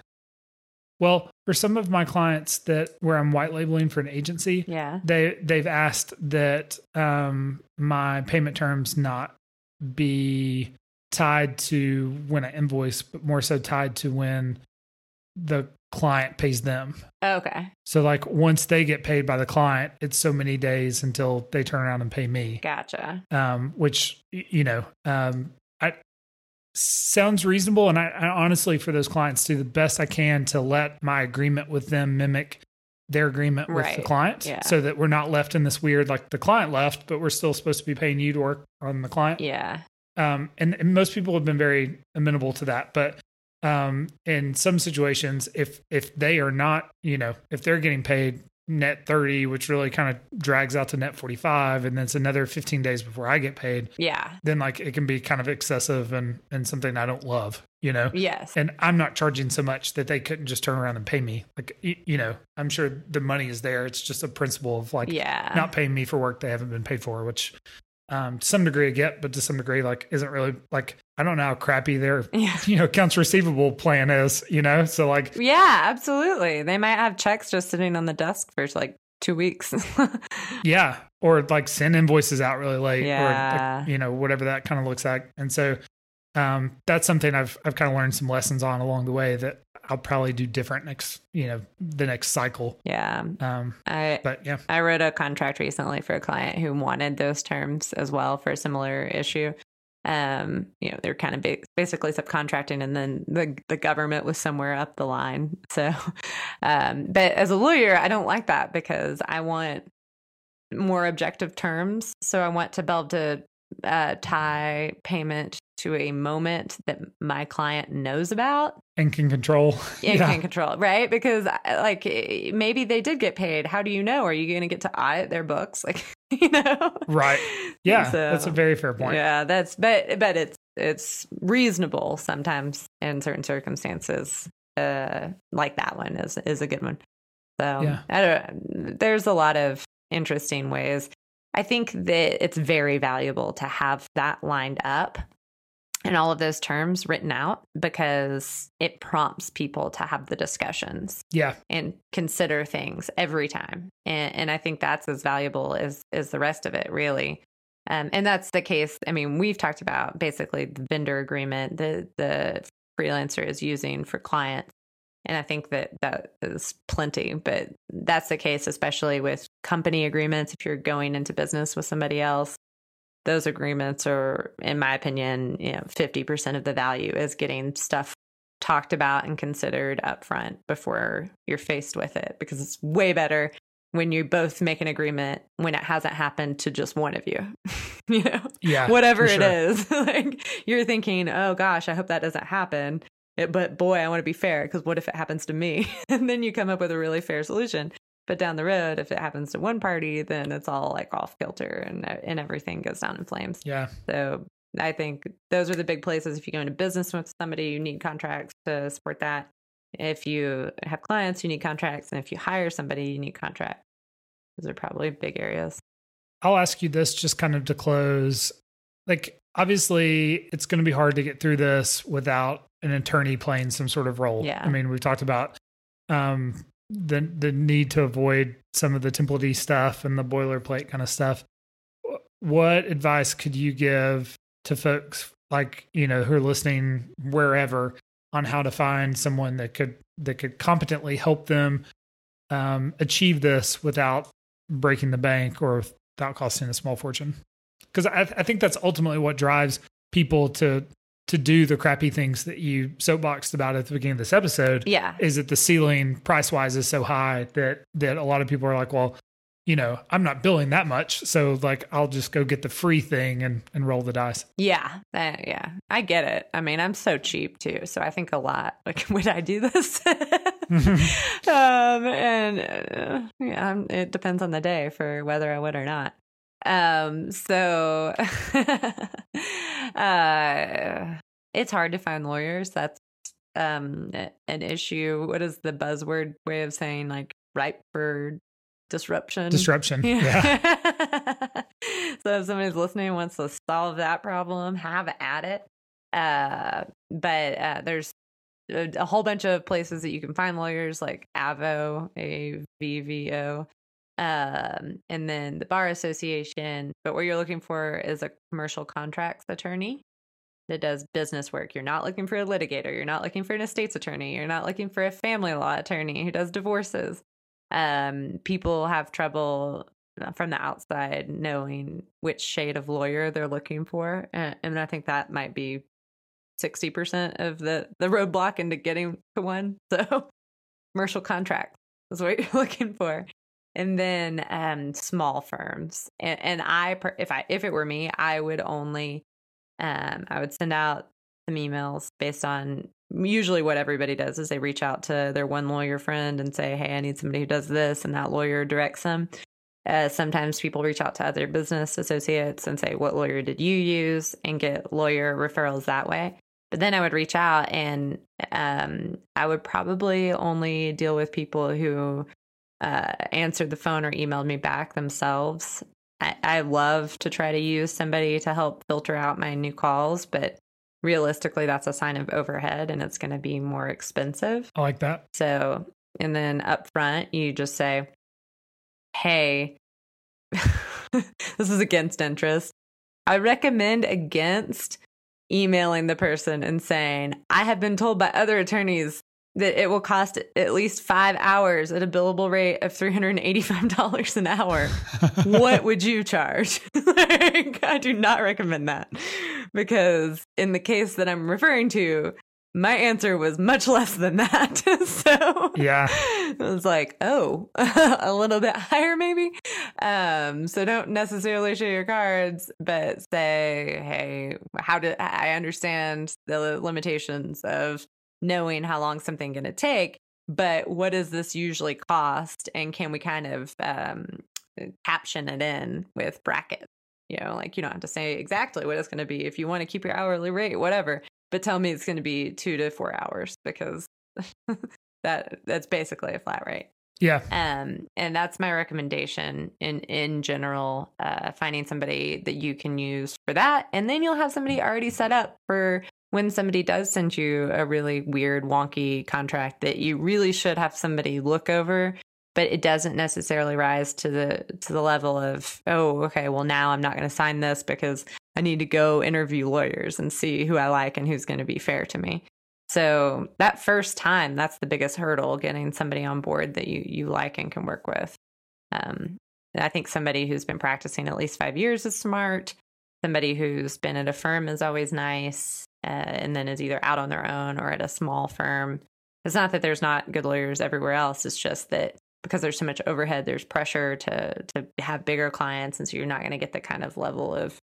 Well, for some of my clients that where I'm white labeling for an agency, Yeah, they they've asked that um my payment terms not be tied to when I invoice, but more so tied to when the client pays them. okay, So like once they get paid by the client, it's so many days until they turn around and pay me. gotcha. Um, which you know, um, sounds reasonable, and I, I honestly for those clients do the best I can to let my agreement with them mimic their agreement with the client, Yeah. so that we're not left in this weird like the client left, but we're still supposed to be paying you to work on the client. Yeah, Um, and, and most people have been very amenable to that, but um, in some situations, if if they are not, you know, if they're getting paid net 30 which really kind of drags out to net 45 and then it's another 15 days before i get paid. Yeah, then like it can be kind of excessive and and something i don't love you know? Yes, and i'm not charging so much that they couldn't just turn around and pay me. Like y- you know i'm sure the money is there. It's just a principle of like yeah, not paying me for work they haven't been paid for which um to some degree i get but to some degree like isn't really like i don't know how crappy their [laughs] yeah. you know accounts receivable plan is you know so like Yeah, absolutely. They might have checks just sitting on the desk for like two weeks. [laughs] Yeah, or like send invoices out really late, or like, you know whatever that kind of looks like. And so um, that's something I've I've kind of learned some lessons on along the way that I'll probably do different next, you know, the next cycle. Yeah. Um, I but yeah, I wrote a contract recently for a client who wanted those terms as well for a similar issue. Um, you know, they're kind of ba- basically subcontracting, and then the the government was somewhere up the line. [laughs] So, um, but as a lawyer, I don't like that because I want more objective terms. So I want to be able to uh, tie payment to a moment that my client knows about and can control. [laughs] and yeah. can control right? Because uh, like eh, maybe they did get paid. How do you know? Are you going to get to audit their books? [laughs] Like, you know, Right. [laughs] Yeah, So, that's a very fair point. Yeah, that's but but it's it's reasonable sometimes in certain circumstances. Uh, like that one is is a good one. So Yeah. I don't. There's a lot of interesting ways. I think that it's very valuable to have that lined up and all of those terms written out because it prompts people to have the discussions Yeah. and consider things every time. And, and I think that's as valuable as as the rest of it, really. Um, and that's the case. I mean, we've talked about basically the vendor agreement that the freelancer is using for clients, and I think that that is plenty. But that's the case, especially with company agreements. If you're going into business with somebody else, those agreements are, in my opinion, you know, fifty percent of the value is getting stuff talked about and considered upfront before you're faced with it because it's way better when you both make an agreement when it hasn't happened to just one of you [laughs] you know Yeah. whatever for it sure. is [laughs] like you're thinking oh gosh i hope that doesn't happen It- but boy i want to be fair because what if it happens to me [laughs] and then you come up with a really fair solution but down the road if it happens to one party then it's all like off kilter and uh, and everything goes down in flames Yeah. so I think those are the big places. If you go into business with somebody, you need contracts to support that. If you have clients, you need contracts. And if you hire somebody, you need contracts. Those are probably big areas. I'll ask you this just kind of to close. Like, obviously, it's going to be hard to get through this without an attorney playing some sort of role. Yeah. I mean, we've talked about um, the the need to avoid some of the template stuff and the boilerplate kind of stuff. What advice could you give to folks like you know who are listening wherever on how to find someone that could that could competently help them um, achieve this without breaking the bank or without costing a small fortune because I, I think that's ultimately what drives people to to do the crappy things that you soapboxed about at the beginning of this episode Yeah. is that the ceiling price wise is so high that that a lot of people are like well you know i'm not billing that much so like i'll just go get the free thing and and roll the dice Yeah. Uh, yeah. I get it. I mean, I'm so cheap too. So I think a lot [laughs] like, would I do this? [laughs] um, and uh, yeah, it depends on the day for whether I would or not. Um, so [laughs] uh, it's hard to find lawyers. That's um an issue. What is the buzzword way of saying like ripe for disruption? disruption [laughs] yeah so if somebody's listening and wants to solve that problem, have at it. Uh, but uh, there's a, a whole bunch of places that you can find lawyers like Avvo, A V V O, um, and then the Bar Association. But what you're looking for is a commercial contracts attorney that does business work. You're not looking for a litigator. You're not looking for an estates attorney. You're not looking for a family law attorney who does divorces. Um, people have trouble uh, from the outside knowing which shade of lawyer they're looking for, and, and I think that might be sixty percent of the the roadblock into getting to one. [laughs] So, commercial contract is what you're [laughs] looking for, and then um, small firms. And, and I, if I if it were me, I would only um, I would send out some emails based on usually what everybody does is they reach out to their one lawyer friend and say, Hey, I need somebody who does this. And that lawyer directs them. Uh, sometimes people reach out to other business associates and say, What lawyer did you use? and get lawyer referrals that way. But then I would reach out and um, I would probably only deal with people who uh, answered the phone or emailed me back themselves. I, I love to try to use somebody to help filter out my new calls, but realistically, that's a sign of overhead and it's going to be more expensive. i like that So, and then up front, you just say, hey, [laughs] this is against interest. I recommend against emailing the person and saying, I have been told by other attorneys that it will cost at least five hours at a billable rate of $385 an hour, [laughs] what would you charge? [laughs] like, I do not recommend that because in the case that I'm referring to, my answer was much less than that. [laughs] so yeah, it was like, oh, a little bit higher maybe. Um, so don't necessarily show your cards, but say, hey, how do I understand the limitations of knowing how long something going to take, but what does this usually cost, and can we kind of um, caption it in with brackets? You know, like you don't have to say exactly what it's going to be if you want to keep your hourly rate, whatever. But tell me it's going to be two to four hours because [laughs] that that's basically a flat rate. Yeah. Um, and that's my recommendation in in general. Uh, finding somebody that you can use for that, and then you'll have somebody already set up for when somebody does send you a really weird, wonky contract that you really should have somebody look over, but it doesn't necessarily rise to the to the level of oh, okay, well now I'm not going to sign this because I need to go interview lawyers and see who I like and who's going to be fair to me. So that first time, that's the biggest hurdle getting somebody on board that you you like and can work with. Um, I think somebody who's been practicing at least five years is smart. Somebody who's been at a firm is always nice uh, and then is either out on their own or at a small firm. It's not that there's not good lawyers everywhere else. It's just that because there's so much overhead, there's pressure to to have bigger clients, and so you're not going to get the kind of level of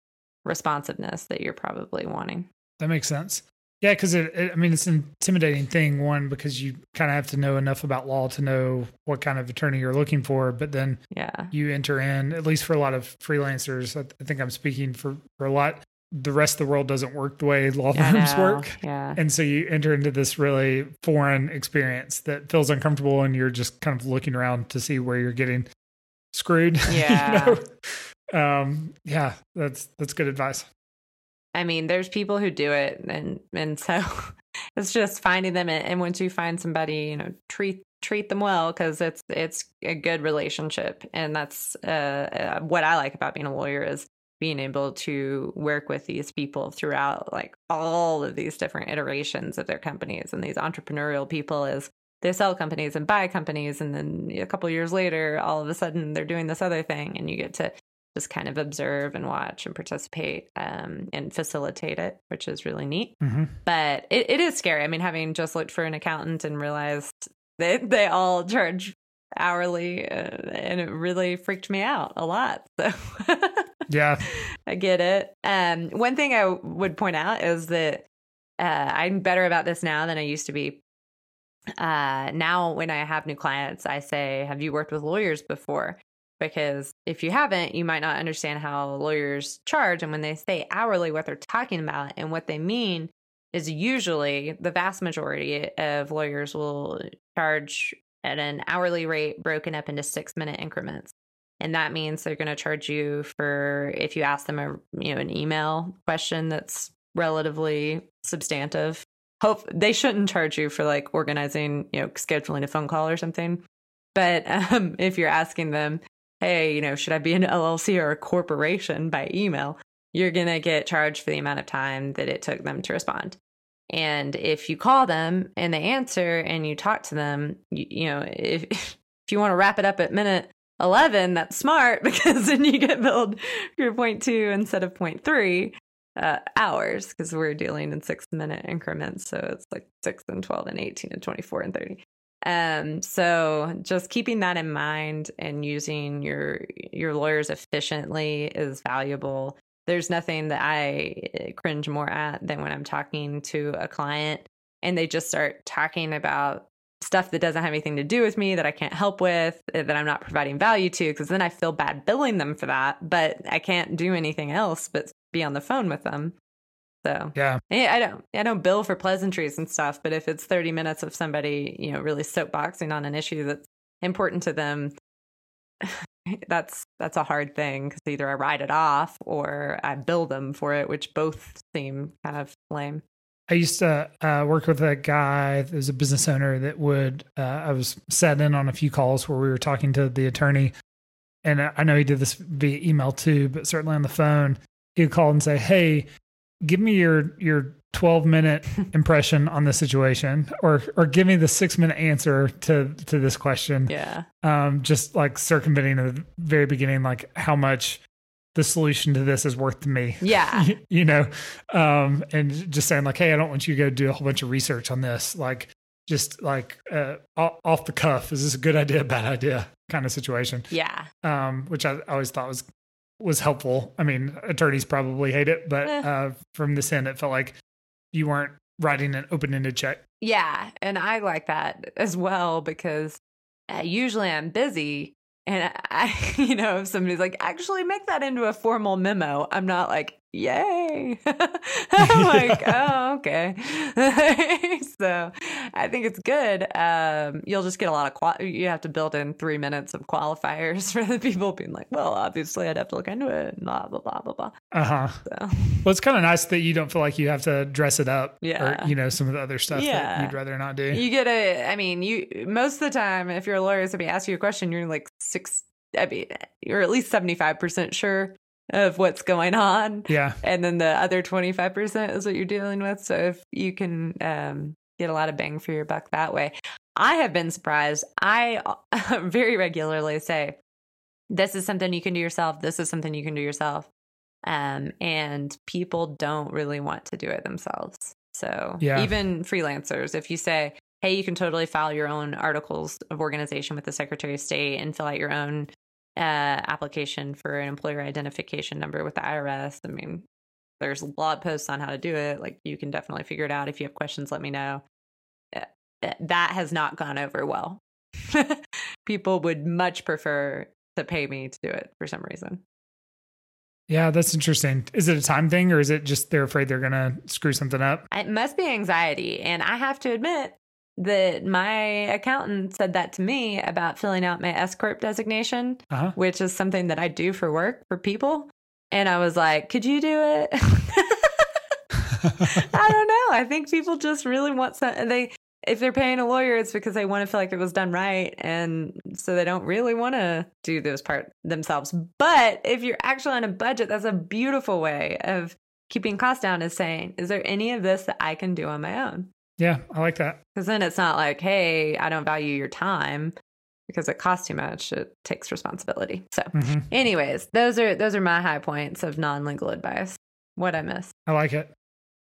responsiveness that you're probably wanting. That makes sense. Yeah, because it, it, I mean, it's an intimidating thing. One, because you kind of have to know enough about law to know what kind of attorney you're looking for. But then, yeah, you enter in. At least for a lot of freelancers, I, I think I'm speaking for for a lot the rest of the world doesn't work the way law [laughs] firms work. Yeah. And so you enter into this really foreign experience that feels uncomfortable and you're just kind of looking around to see where you're getting screwed. [laughs] Yeah. you know? Um yeah, that's that's good advice. I mean, there's people who do it and and so [laughs] it's just finding them. And, once you find somebody, you know, treat treat them well because it's it's a good relationship. And that's uh, uh, what I like about being a lawyer is being able to work with these people throughout like all of these different iterations of their companies. And these entrepreneurial people is they sell companies and buy companies. And then a couple years later all of a sudden they're doing this other thing. And you get to just kind of observe and watch and participate um, and facilitate it which is really neat. Mm-hmm. but it, it is scary. I mean having just looked for an accountant and realized they, they all [laughs] charge hourly uh, and it really freaked me out a lot. [laughs] So yeah. I get it. Um one thing i would point out is that uh, i'm better about this now than i used to be. Uh now when i have new clients i say have you worked with lawyers before because if you haven't you might not understand how lawyers charge and when they say hourly what they're talking about and what they mean is usually the vast majority of lawyers will charge at an hourly rate broken up into six minute increments. And that means they're going to charge you for if you ask them a you know an email question that's relatively substantive. Hope they shouldn't charge you for like organizing, you know, scheduling a phone call or something. But [laughs] um, if you're asking them, hey, you know, should I be an [laughs] LLC or a corporation by email? You're going to get charged for the amount of time that it took them to respond. And if you call them and they answer and you talk to them, you, you know, if, [laughs] if you want to wrap it up at minute 11, that's smart [laughs] because then you get billed your point two instead of point three uh, hours because we're dealing in six minute increments. So it's like six and 12 and 18 and 24 and 30. Um, so just keeping that in mind and using your your lawyers efficiently is valuable there's nothing that I eh, cringe more at than when I'm talking to a client and they just start talking about stuff that doesn't have anything to do with me that I can't help with, eh, that I'm not providing value to, because then I feel bad billing them for that, but I can't do anything else but be on the phone with them. So yeah, I don't I don't bill for pleasantries and stuff, but if it's 30 minutes of somebody you know really soapboxing on an issue that's important to them, [sighs] that's that's a hard thing because either I write it off or I bill them for it, which both seem kind of lame. I used to uh, work with a guy that was a business owner that would. Uh, I was sat in on a few calls where we were talking to the attorney, and I know he did this via email too, but certainly on the phone, he would call and say, "Hey, give me your your 12 minute [laughs] impression on the situation or or give me the 6 minute answer to to this question Yeah. um just like circumventing the very beginning like how much the solution to this is worth to me Yeah. [laughs] you, you know um and just saying like hey i don't want you to go do a whole bunch of research on this like just like uh off the cuff is this a good idea bad idea kind of situation Yeah. um which i always thought was was helpful i mean attorneys probably hate it but Eh. uh from this end it felt like you weren't writing an open-ended check Yeah. And I like that as well because uh, usually I'm busy. And I, [laughs] you know, if somebody's like, actually make that into a formal memo, I'm not like, yay. [laughs] I'm like, [laughs] oh, okay. [laughs] so I think it's good. Um, you'll just get a lot of, qual- you have to build in three minutes of qualifiers for the people being like, well, obviously I'd have to look into it, blah, blah, blah, blah, blah. uh-huh So, well it's kind of nice that you don't feel like you have to dress it up Yeah. or you know some of the other stuff Yeah. that you'd rather not do You get a, I mean, you most of the time, if you're a lawyer, somebody asks you a question, you're like six, I mean, you're at least 75% sure of what's going on. yeah And then the other 25% is what you're dealing with. So if you can um, get a lot of bang for your buck that way. I have been surprised. I [laughs] very regularly say, this is something you can do yourself. This is something you can do yourself. Um, and people don't really want to do it themselves. So Yeah. even freelancers, if you say, hey, you can totally file your own articles of organization with the Secretary of State and fill out your own uh, application for an employer identification number with the IRS. I mean, there's blog posts on how to do it. Like you can definitely figure it out. If you have questions, let me know. Uh, That has not gone over well. [laughs] People would much prefer to pay me to do it for some reason. yeah that's interesting is it a time thing or is it just they're afraid they're gonna screw something up It must be anxiety. And I have to admit that my accountant said that to me about filling out my S Corp designation, uh-huh which is something that I do for work for people. And I was like, could you do it? [laughs] I don't know. I think people just really want some. They, if they're paying a lawyer, it's because they want to feel like it was done right, and so they don't really want to do those part themselves. But if you're actually on a budget, that's a beautiful way of keeping costs down. Is saying, is there any of this that I can do on my own? Yeah i like that Because then it's not like, hey, I don't value your time because it costs too much. It takes responsibility. So, hmm anyways, those are those are my high points of non-legal advice. What I miss. i like it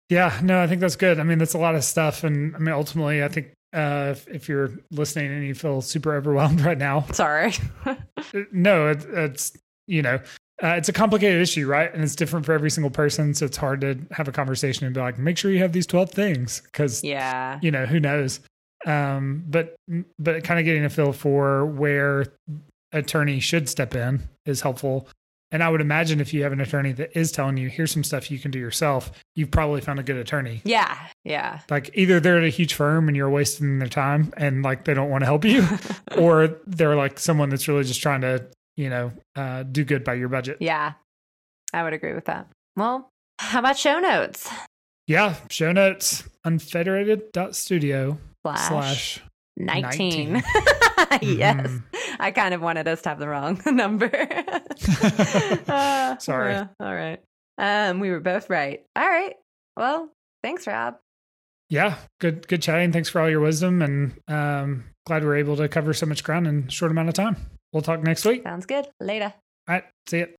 yeah no i think that's good i mean that's a lot of stuff and i mean ultimately i think uh, if, if you're listening and you feel super overwhelmed [laughs] right now Sorry. [laughs] no it, it's you know uh, it's a complicated issue right and it's different for every single person so it's hard to have a conversation and be like make sure you have these 12 things because yeah. you know who knows um but but kind of getting a feel for where attorney should step in is helpful and i would imagine if you have an attorney that is telling you here's some stuff you can do yourself you've probably found a good attorney Yeah. Yeah. like either they're at a huge firm and you're wasting their time and like they don't want to help you [laughs] or they're like someone that's really just trying to you know uh, do good by your budget yeah. I would agree with that. Well, how about show notes? yeah show notes unfederated.studio Slash, slash 19. 19. [laughs] yes. Mhm. I kind of wanted us to have the wrong [laughs] number. [laughs] Uh, Sorry. yeah, all right. Um, we were both right. All right. Well, thanks, Rob. yeah good good chatting thanks for all your wisdom and um glad we're able to cover so much ground in a short amount of time we'll talk next week Sounds good. Later. all right see ya